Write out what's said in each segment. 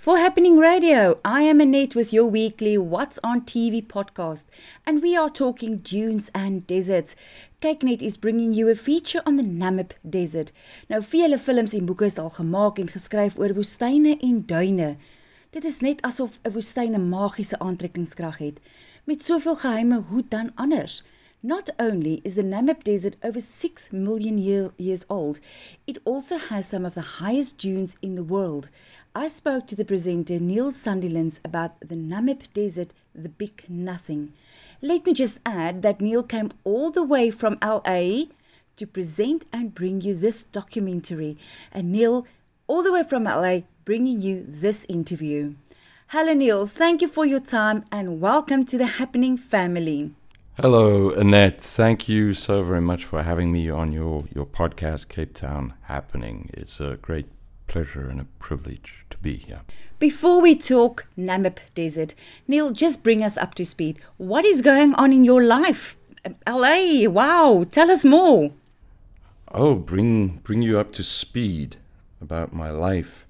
For Happening Radio, I am Annette with your weekly What's on TV podcast, and we are talking dunes and deserts. KykNet is bringing you a feature on the Namib Desert. Nou vele films en boeke is al gemaak en geskryf oor woestyne en duine. Dit is net asof 'n woestyn 'n magiese aantrekkingskrag het. Met soveel geheime, hoe dan anders? Not only is the Namib Desert over 6 million year, years old, it also has some of the highest dunes in the world. I spoke to the presenter Neil Sunderlands about the Namib Desert, the Big Nothing. Let me just add that Neil came all the way from LA to present and bring you this documentary. And Neil, all the way from LA, bringing you this interview. Hello, Neil. Thank you for your time and welcome to the Happening family. Hello, Annette. Thank you so very much for having me on your, your podcast, Cape Town Happening. It's a great pleasure and a privilege to be here. Before we talk Namib Desert, Neil, just bring us up to speed. What is going on in your life? LA, wow, tell us more. Oh, bring bring you up to speed about my life.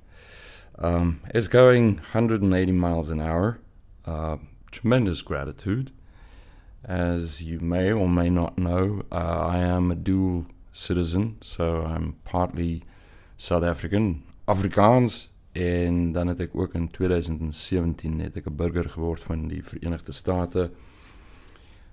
Um, it's going 180 miles an hour. Uh, tremendous gratitude. As you may or may not know, uh, I am a dual citizen, so I'm partly South African, Afrikaans en dan het ek ook in 2017 het ek 'n burger geword van die Verenigde State.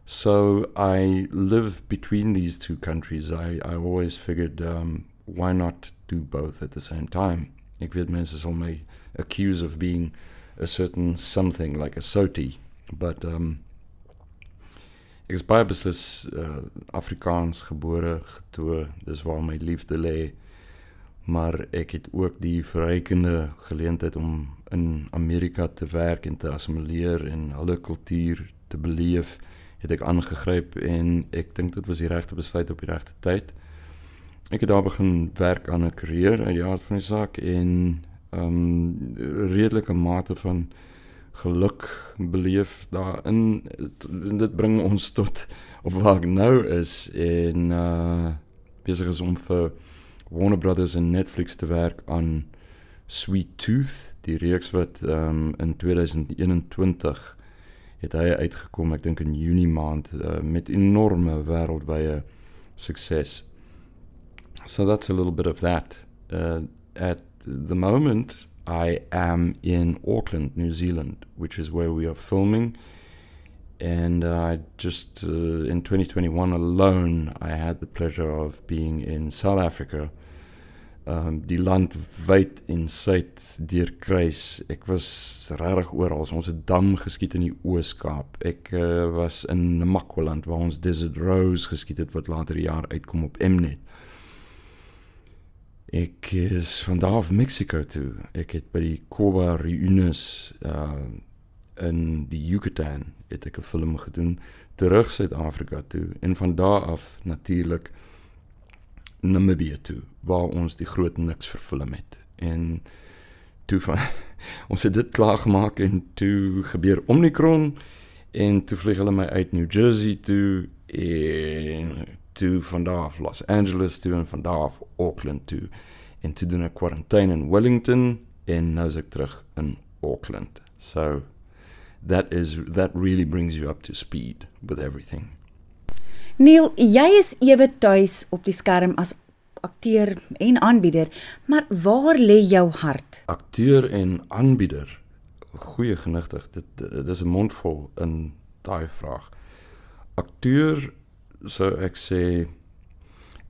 So I live between these two countries. I I always figured um, why not do both at the same time. Ek weet mense sal my accuse of being a certain something like a soti, but um Ek is baie beslis uh, Afrikaans gebore, getoe, dis waar my liefde lê. Maar ek het ook die verrykende geleentheid om in Amerika te werk en te assimileer en hulle kultuur te beleef, het ek aangegryp en ek dink dit was die regte besluit op die regte tyd. Ek het daar begin werk aan 'n karier uit die aard van die saak en ehm um, redelike mate van geluk beleef daarin. En dit bring ons tot op waar ek nou is en uh besig is om vir Warner Brothers en Netflix te werk aan Sweet Tooth die reeks wat um in 2021 het hy uitgekom ek dink in Junie maand uh, met enorme wêreldwye sukses. So that's a little bit of that. Uh at the moment I am in Auckland, New Zealand, which is where we are filming. And I just, uh, in 2021 alone, I had the pleasure of being in South Africa. Um, die land wyd en suid deur kruis. Ek was regtig oral. Ons het dam geskiet in die Oos-Kaap. Ek uh, was in Namakwaland waar ons Desert Rose geskiet het wat later die jaar uitkom op Mnet. Ek is van daar af Mexico toe. Ek het by die Coba Reunes uh in die Yucatan het ek 'n film gedoen terug Suid-Afrika toe en van daar af natuurlik Namibië toe waar ons die groot niks verfilm het. En toe van ons het dit klaar gemaak en toe gebeur Omicron en toe vlieg hulle my uit New Jersey toe en toe van daar af Los Angeles toe en van daar af Auckland toe en toe doen ek kwarantyne in Wellington en nou is ek terug in Auckland. So that is that really brings you up to speed with everything. Neil, jy is ewe tuis op die skerm as akteur en aanbieder, maar waar lê jou hart? Akteur en aanbieder. Goeie genigtig. Dit dis 'n mondvol in daai vraag. Akteur so ek sê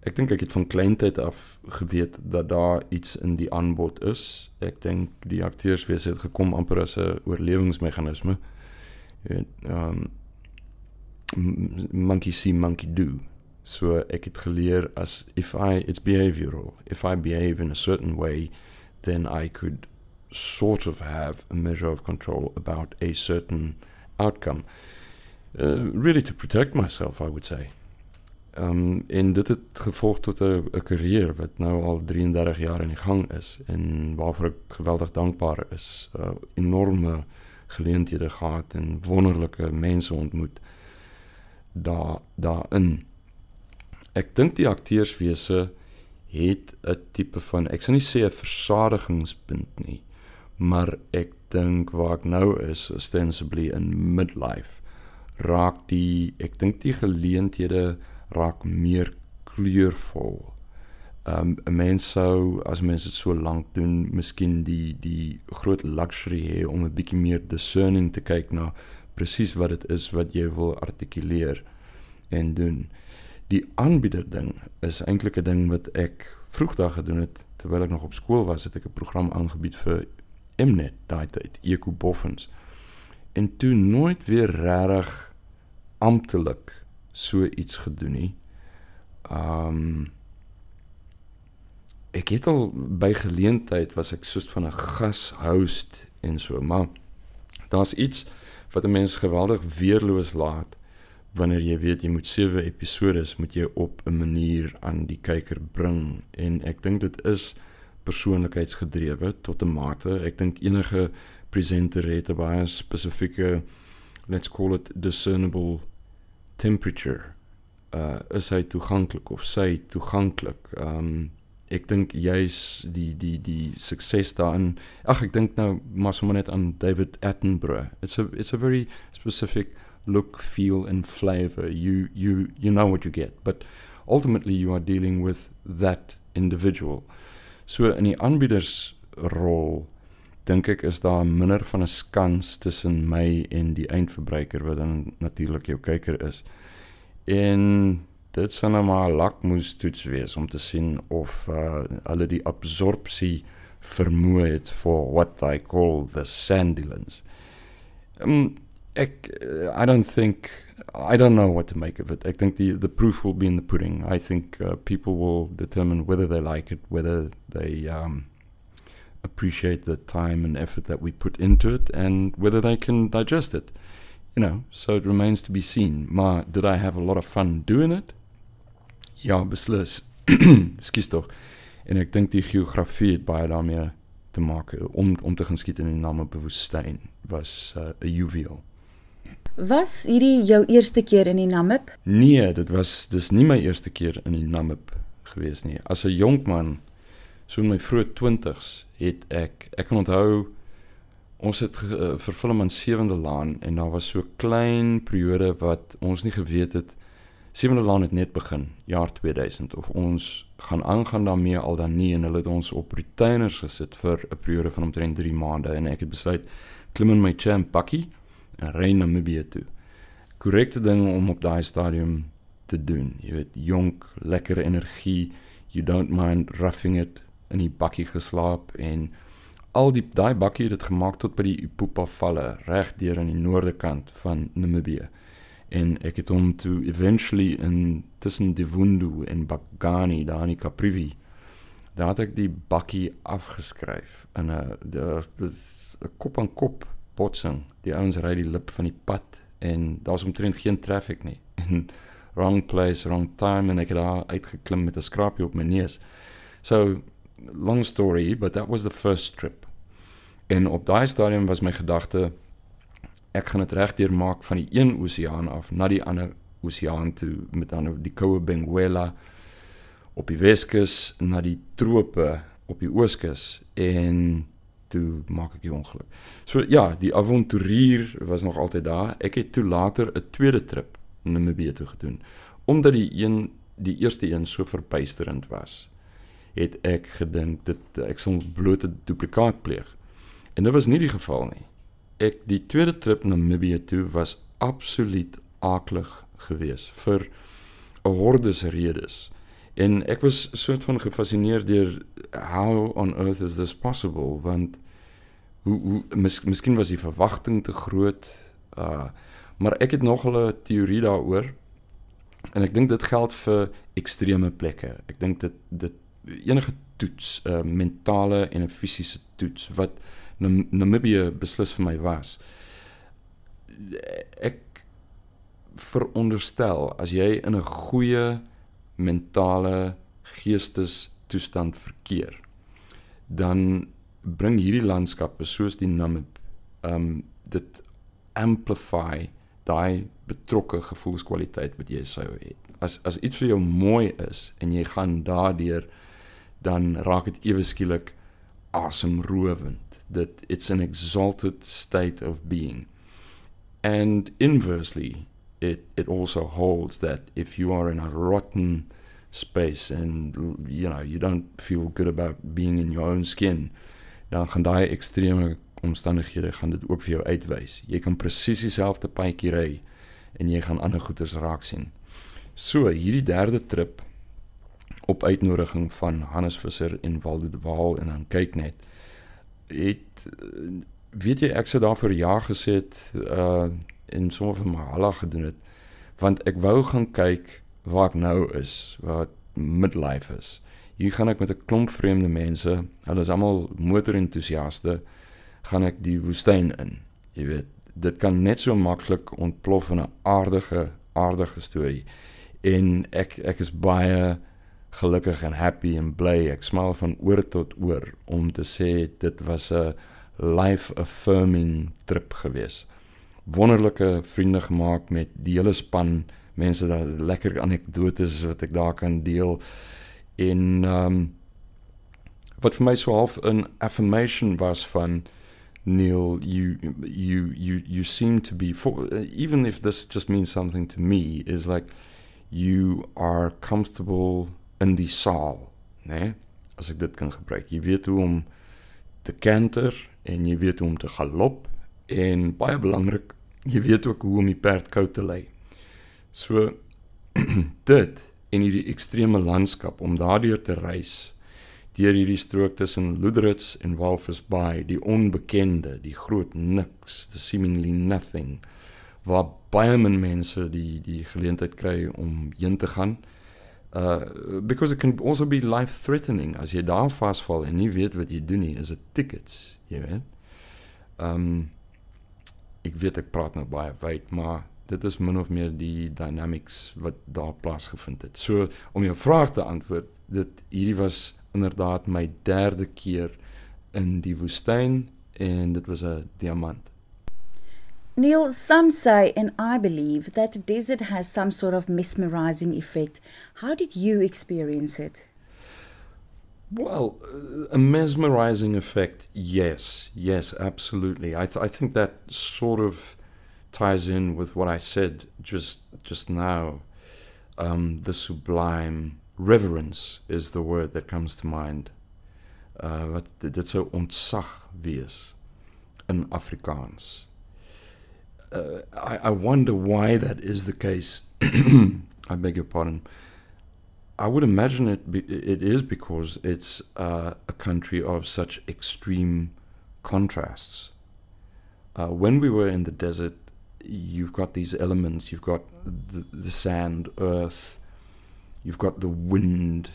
ek dink ek het van kleintyd af geweet dat daar iets in die aanbod is. Ek dink die akteurswese het gekom amper as 'n oorlewingsmeganisme. Jy weet, um monkey see monkey do. So ek het geleer as if I it's behavioral. If I behave in a certain way, then I could sort of have a measure of control about a certain outcome. Uh, really to protect myself, I would say. Um en dit het gevolg tot 'n karier wat nou al 33 jaar in die gang is en waarvoor ek geweldig dankbaar is. Uh, enorme geleenthede gehad en wonderlike mense ontmoet daar daarin. Ek dink die akteurswese het 'n tipe van ek sou nie sê 'n versadigingspunt nie, maar ek dink waar ek nou is, ostensibly in midlife, raak die ek dink die geleenthede raak meer kleurvol. Um 'n mens sou as mens dit so lank doen, miskien die die groot luxury hê om 'n bietjie meer discerning te kyk na presies wat dit is wat jy wil artikuleer en doen. Die aanbieder ding is eintlik 'n ding wat ek vroegdag gedoen het terwyl ek nog op skool was, het ek 'n program aangebied vir Mnet daai tyd, Eko Boffins. En toe nooit weer regtig amptelik so iets gedoen nie. Um ek het al by geleentheid was ek soos van 'n gashost en so, maar daar's iets wat 'n mens geweldig weerloos laat wanneer jy weet jy moet 7 episode moet jy op 'n manier aan die kyker bring en ek dink dit is persoonlikheidsgedrewe tot 'n mate. Ek dink enige presenter het 'n baie spesifieke let's call it discernible temperature. Uh is hy toeganklik of sy toeganklik? Um ek dink jy's die die die sukses daarin. Ag ek dink nou maar sommer net aan David Attenborough. It's a it's a very specific look, feel and flavor. You you you know what you get, but ultimately you are dealing with that individual. So in die aanbiedersrol dink ek is daar minder van 'n skans tussen my en die eindverbruiker wat dan natuurlik jou kyker is. En dit sal nou maar lakmoes toets wees om te sien of uh, hulle die absorpsie vermoë het vir what I call the sandylans. Um, ek uh, I don't think I don't know what to make of it. I think the the proof will be in the pudding. I think uh, people will determine whether they like it, whether they um, appreciate the time and effort that we put into it, and whether they can digest it. You know, so it remains to be seen. Ma, did I have a lot of fun doing it? Ja, beslis. Skus tog. En ek dink die geografie het baie daarmee te maak om om te gaan skiet in die Namib woestyn was uh, 'n juweel. Was hierdie jou eerste keer in die Namib? Nee, dit was dis nie my eerste keer in die Namib gewees nie. As 'n jonk man, so in my vroeë 20's, het ek ek kan onthou ons het uh, verfilm aan Sewende Laan en daar was so klein periode wat ons nie geweet het Sewende Laan het net begin, jaar 2000 of ons gaan aangaan daarmee al dan nie en hulle het ons op retainers gesit vir 'n periode van omtrent 3 maande en ek het besluit klim in my champ bakkie en ry na Namibië toe. Korrekte ding om op daai stadium te doen. Jy weet, jonk, lekker energie, you don't mind roughing it in die bakkie geslaap en al die daai bakkie het dit gemaak tot by die Ipupa valle reg deur aan die noorde kant van Namibië. En ek het hom toe eventually in tussen Divundu en Bagani daar in Kaprivi. Daar het ek die bakkie afgeskryf in 'n 'n kop aan kop botsing. Die ouens ry die lip van die pad en daar's omtrent geen traffic nie. En wrong place, wrong time en ek het uitgeklim met 'n skrapie op my neus. So long story, but that was the first trip. En op daai stadium was my gedagte ek gaan dit regdeur maak van die een oseaan af na die ander oseaan toe met dan die koue Benguela op die Weskus na die trope op die Ooskus en toe maak ek die ongeluk. So ja, die avonturier was nog altyd daar. Ek het toe later 'n tweede trip na Namibië toe gedoen. Omdat die een die eerste een so verbuisterend was, het ek gedink dit ek sou bloot 'n duplikaat pleeg. En dit was nie die geval nie. Ek die tweede trip na Namibië toe was absoluut aaklig geweest vir 'n hordes redes. En ek was soort van gefassineer deur how on earth is this possible want hoe hoe mis, miskien was die verwagting te groot uh maar ek het nog 'n teorie daaroor en ek dink dit geld vir ekstreme plekke. Ek dink dit dit enige toets 'n uh, mentale en 'n fisiese toets wat Namibië beslis vir my was. Ek veronderstel as jy in 'n goeie mentale geestestoestand verkeer dan bring hierdie landskappe soos die Namib um dit amplify daai betrokke gevoelskwaliteit wat jy sou hê. As as iets vir jou mooi is en jy gaan daardeur dan raak dit ewe skielik asemrowend. that it's an exalted state of being. And inversely, it, it also holds that if you are in a rotten space and you know you don't feel good about being in your own skin, dan gaan daai ekstreme omstandighede gaan dit ook vir jou uitwys. Jy kan presies dieselfde paadjie ry en jy gaan ander goeters raak sien. So, hierdie derde trip op uitnodiging van Hannes Visser en Waldo de Waal en dan kyk net het weet jy ek sou daar vir jaar gesê het uh in sommer van Mahala gedoen het want ek wou gaan kyk waar ek nou is waar midlife is. Hier gaan ek met 'n klomp vreemde mense hulle is almal motorentoesiaste gaan ek die woestyn in. Jy weet dit kan net so maklik ontplof in 'n aardige aardige storie en ek ek is baie gelukkig en happy en bly. Ek smaal van oor tot oor om te sê dit was 'n life affirming trip gewees. Wonderlike vriende gemaak met die hele span mense daar lekker anekdotes wat ek daar kan deel en ehm um, wat vir my so half 'n affirmation was van Neil you you you you seem to be for, even if this just means something to me is like you are comfortable in die saal, né? Nee? As ek dit kan gebruik. Jy weet hoe om te kanter en jy weet hoe om te galop en baie belangrik, jy weet ook hoe om die perd koud te lei. So dit en hierdie ekstreme landskap om daardeur te reis deur hierdie strook tussen Loederitz en Walvis Bay, die onbekende, die groot niks, the seemingly nothing waar baie min mense die die geleentheid kry om heen te gaan. Uh because it can also be life threatening as jy daar vasval en nie weet wat jy doen nie, is dit tickets, jy weet. Um ek weet ek praat nou baie wyd, maar dit is min of meer die dynamics wat daar plaasgevind het. So om jou vraag te antwoord, dit hierdie was inderdaad my derde keer in die woestyn en dit was 'n diamant. Neil, some say, and I believe, that the desert has some sort of mesmerizing effect. How did you experience it? Well, uh, a mesmerizing effect, yes, yes, absolutely. I, th- I think that sort of ties in with what I said just just now. Um, the sublime reverence is the word that comes to mind. Uh, dit ontzag wees in Afrikaans. Uh, I, I wonder why that is the case. I beg your pardon. I would imagine it be, it is because it's uh, a country of such extreme contrasts. Uh, when we were in the desert, you've got these elements. You've got the, the sand, earth. You've got the wind,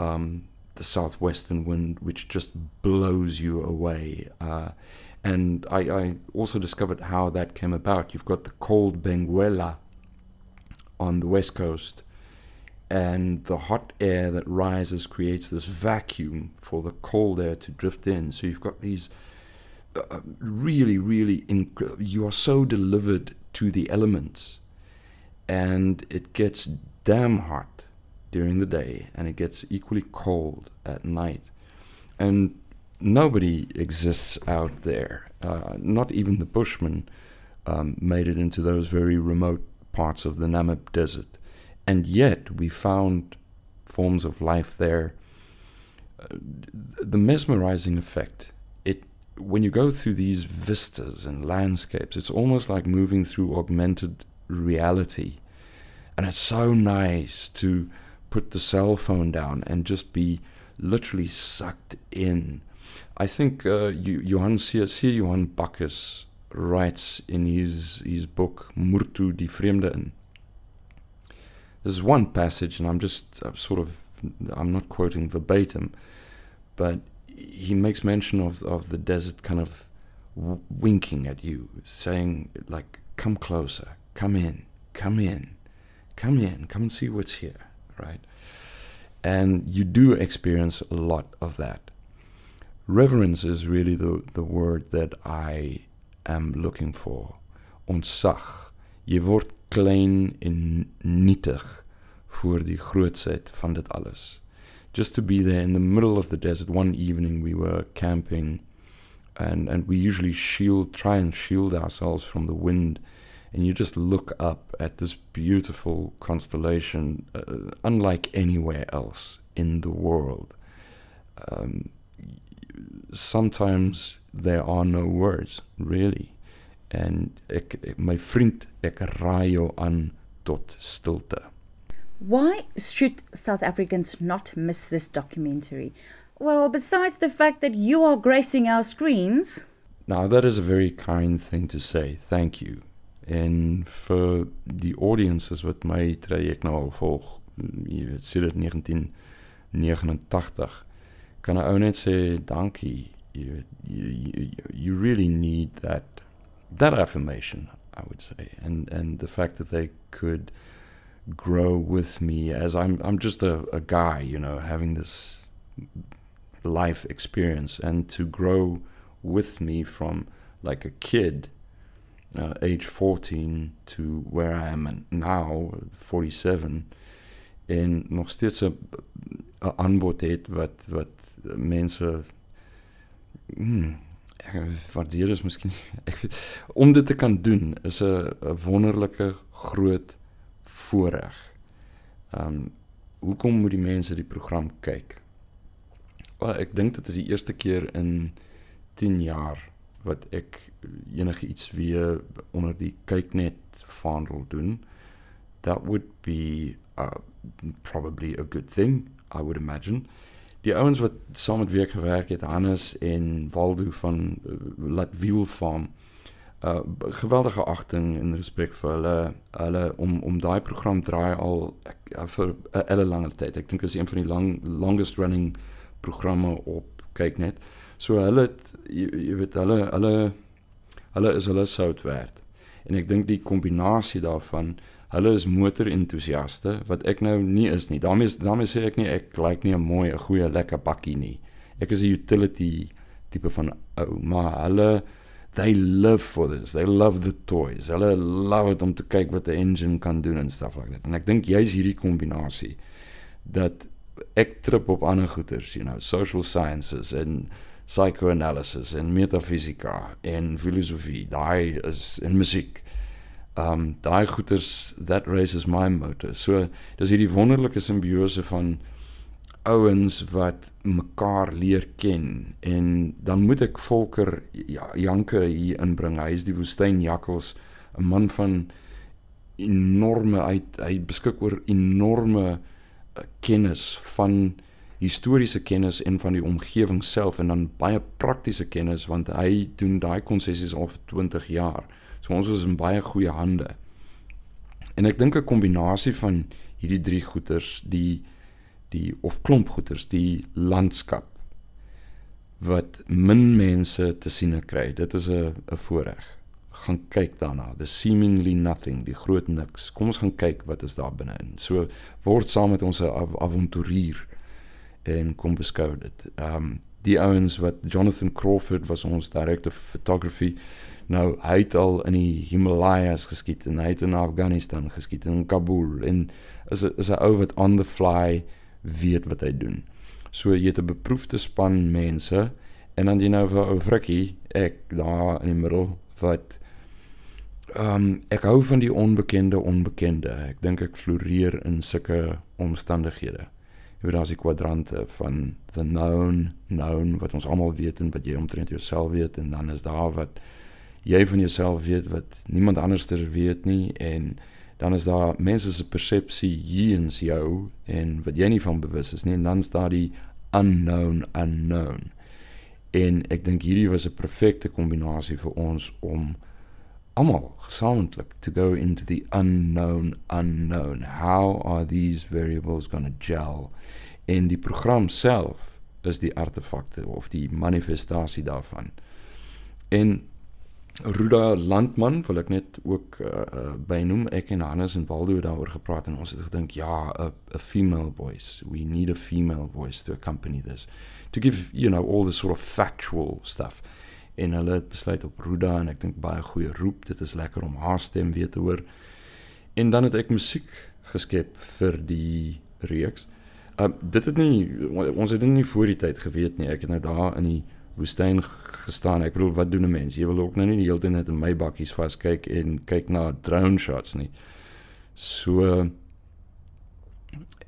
um, the southwestern wind, which just blows you away. Uh, and I, I, also discovered how that came about. You've got the cold Benguela on the west coast, and the hot air that rises creates this vacuum for the cold air to drift in. So you've got these uh, really, really, inc- you are so delivered to the elements, and it gets damn hot during the day, and it gets equally cold at night. And nobody exists out there. Uh, not even the Bushmen um, made it into those very remote parts of the Namib Desert. And yet we found forms of life there. Uh, the mesmerizing effect, it when you go through these vistas and landscapes, it's almost like moving through augmented reality. And it's so nice to put the cell phone down and just be literally sucked in I think uh, Johann C. Johann Bacchus writes in his his book Murtu die Vreemde in. There's one passage, and I'm just uh, sort of I'm not quoting verbatim, but he makes mention of of the desert kind of winking at you, saying like, "Come closer, come in, come in, come in, come and see what's here," right? And you do experience a lot of that reverence is really the, the word that I am looking for. Ontzag. Jy word klein en nietig voor die grootsheid van dit alles. Just to be there in the middle of the desert one evening we were camping and and we usually shield try and shield ourselves from the wind and you just look up at this beautiful constellation uh, unlike anywhere else in the world um, sometimes there are no words really and ek, ek my vriend ek raai jou aan tot stilte Why should South Africans not miss this documentary? Well, besides the fact that you are gracing our screens. Now, that is a very kind thing to say. Thank you. En vir die audiences wat my traject nou al volg, mm, jy weet, sedert 1989, kan ek ou net sê dankie. Jy you, you, you really need that that affirmation, I would say. And and the fact that they could grow with me as I'm I'm just a, a guy, you know, having this life experience and to grow with me from like a kid uh, age 14 to where I am now 47 en nog steeds 'n aanbod het wat wat mense hmm, waardeer is miskien ek om dit te kan doen is 'n wonderlike groot voorreg. Um, hoekom moet die mense die program kyk? Wel, ek dink dit is die eerste keer in 10 jaar wat ek enige iets weer onder die kyknet vaandel doen. That would be uh, probably a good thing, I would imagine. Die ouens wat saam met wie ek gewerk het, Hannes en Waldo van uh, Latwiel Farm, uh geweldige agting en respek vir hulle hulle om om daai program draai al ek, uh, vir 'n hele lange tyd. Ek dink dit is een van die lang longest running programme op kyk net. So hulle het, jy, jy weet hulle hulle hulle is hulle sout werd. En ek dink die kombinasie daarvan hulle is motorentoesiaste wat ek nou nie is nie. daarmee daarmee sê ek nie ek lyk like nie 'n mooi 'n goeie lekker bakkie nie. Ek is 'n utility tipe van ou, maar hulle they live for this. They love the toys. Hulle love it om te kyk wat 'n engine kan doen en stuff like that. En ek dink jy's hierdie kombinasie dat ek trip op ander goeters, you know, social sciences en psychoanalysis en metafisika en filosofie. Daai is in musiek. Um daai goeters that raises my motor. So dis hierdie wonderlike simbiose van ouens wat mekaar leer ken en dan moet ek Volker ja, Janke hier inbring. Hy is die woestynjakkels, 'n man van enorme hy hy beskik oor enorme uh, kennis van historiese kennis en van die omgewing self en dan baie praktiese kennis want hy doen daai konsessies al vir 20 jaar. So ons is in baie goeie hande. En ek dink 'n kombinasie van hierdie drie goeters, die die of klomp goeters, die landskap wat min mense te sien kry. Dit is 'n 'n voorreg. Gaan kyk daarna. The seemingly nothing, die groot niks. Kom ons gaan kyk wat is daar binne-in. So word saam met ons 'n av avonturier en kom beskou dit. Um die ouens wat Jonathan Crawford was ons director of photography. Nou hy het al in die Himalayas geskiet en hy het in Afghanistan geskiet in Kabul en is 'n is 'n ou wat on the fly weet wat hy doen. So jy het 'n beproefde span mense en dan jy nou vir ou Frikkie, ek daar in die middel wat ehm um, ek hou van die onbekende onbekende. Ek dink ek floreer in sulke omstandighede. Jy weet daar's die kwadrante van the known, known wat ons almal weet en wat jy omtrent jouself weet en dan is daar wat jy van jouself weet wat niemand anders ter weet nie en dan is daar mense se persepsie hier in jou en wat jy nie van bewus is nie en dan staan die unknown unknown. En ek dink hierdie was 'n perfekte kombinasie vir ons om almal gesamentlik to go into the unknown unknown. How are these variables going to gel? In die program self is die artefakte of die manifestasie daarvan. En Ruda Landman wil ek net ook uh, uh, bynoem. Ek en Hannes en Waldo het daaroor gepraat en ons het gedink ja 'n 'n female voice. We need a female voice to accompany this. To give you know all the sort of factual stuff en hulle het besluit op Ruda en ek dink baie goeie roep dit is lekker om haar stem weer te hoor en dan het ek musiek geskep vir die reeks um, dit het nie ons het dit nie voor die tyd geweet nie ek het nou daar in die woestyn gestaan. Ek bedoel, wat doen 'n mens? Jy wil ook nou nie die hele tyd net in my bakkies vaskyk en kyk na drone shots nie. So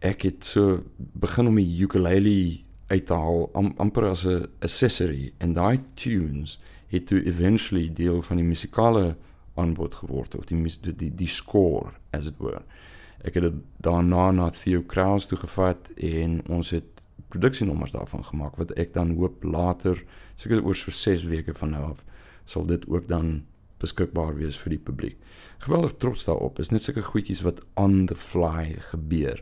ek het so begin om die ukulele uit te haal am, amper as 'n accessory en daai tunes het toe eventually deel van die musikale aanbod geword of die die die, die score as it were. Ek het dit daarna na Theo Kraus toe gevat en ons het produksienommers daarvan gemaak wat ek dan hoop later seker oor so 6 weke van nou af sal dit ook dan beskikbaar wees vir die publiek. Geweldig trots daarop. Is net sulke goedjies wat on the fly gebeur.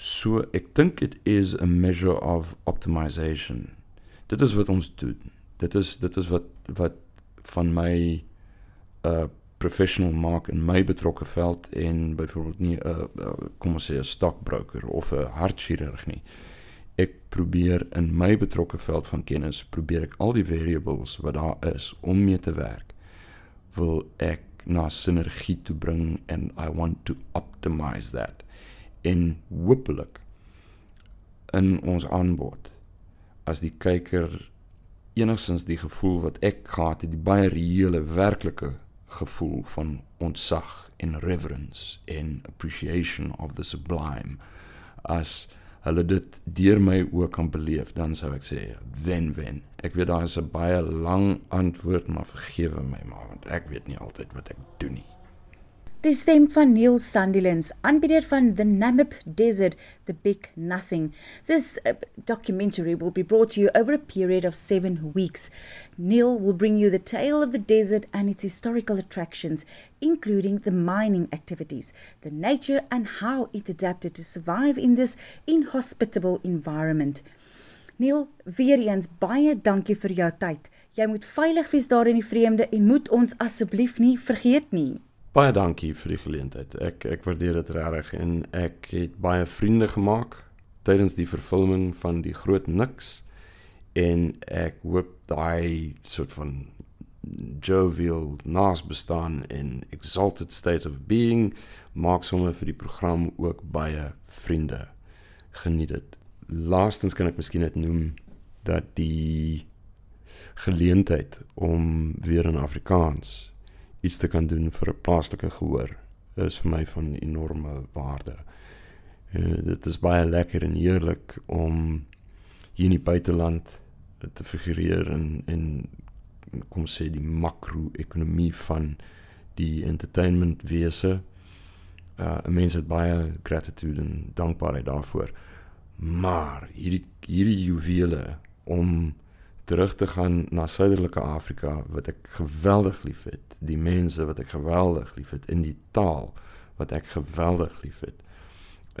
So ek dink it is a measure of optimization. Dit is wat ons doen. Dit is dit is wat wat van my 'n uh, professional maak in my betrokke veld en byvoorbeeld nie 'n uh, uh, kom ons sê 'n stockbroker of 'n hartchirurg nie. Ek probeer in my betrokke veld van kennis probeer ek al die variables wat daar is om mee te werk wil ek na sinergie toe bring and I want to optimize that en hopelik in ons aanbod as die kyker enigstens die gevoel wat ek gehad het die baie reële werklike gevoel van ontzag en reverence en appreciation of the sublime. As hulle dit deur my ook kan beleef dan sou ek sê wen wen. Ek weet daar is 'n baie lang antwoord maar vergewe my maar want ek weet nie altyd wat ek doen nie Die stem van Neil Sandilands, aanbieder van The Namib Desert, The Big Nothing. This uh, documentary will be brought to you over a period of seven weeks. Neil will bring you the tale of the desert and its historical attractions, including the mining activities, the nature and how it adapted to survive in this inhospitable environment. Neil, weer eens baie dankie vir jou tyd. Jy moet veilig wees daar in die vreemde en moet ons asseblief nie vergeet nie. Baie dankie vir die geleentheid. Ek ek waardeer dit regtig en ek het baie vriende gemaak tydens die vervulling van die groot niks en ek hoop daai soort van jovial nas bestaan en exalted state of being maak sommer vir die program ook baie vriende geniet dit. Laastens kan ek miskien net noem dat die geleentheid om weer in Afrikaans iets te kan doen vir 'n plaaslike gehoor is vir my van enorme waarde. Uh, dit is baie lekker en heerlik om hier in die buiteland te figureer in in kom sê die makro-ekonomie van die entertainment wese. Uh mense het baie gratitude en dankbaarheid daarvoor. Maar hierdie hierdie juwele om terug te gaan na suiderlike Afrika wat ek geweldig liefhet, die mense wat ek geweldig liefhet in die taal wat ek geweldig liefhet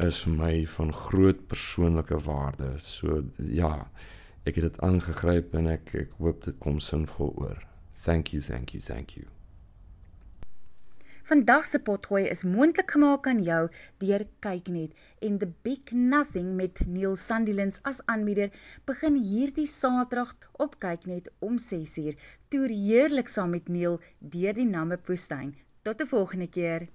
is vir my van groot persoonlike waarde. So ja, ek het dit aangegryp en ek ek hoop dit kom sinvol oor. Thank you, thank you, thank you. Vandag se potgooi is moontlik gemaak aan jou deur Kyknet en The Big Nothing met Neil Sandilands as aanbieder begin hierdie Saterdag op Kyknet om 6uur. Toer heerlik saam met Neil deur die Namib woestyn. Tot 'n volgende keer.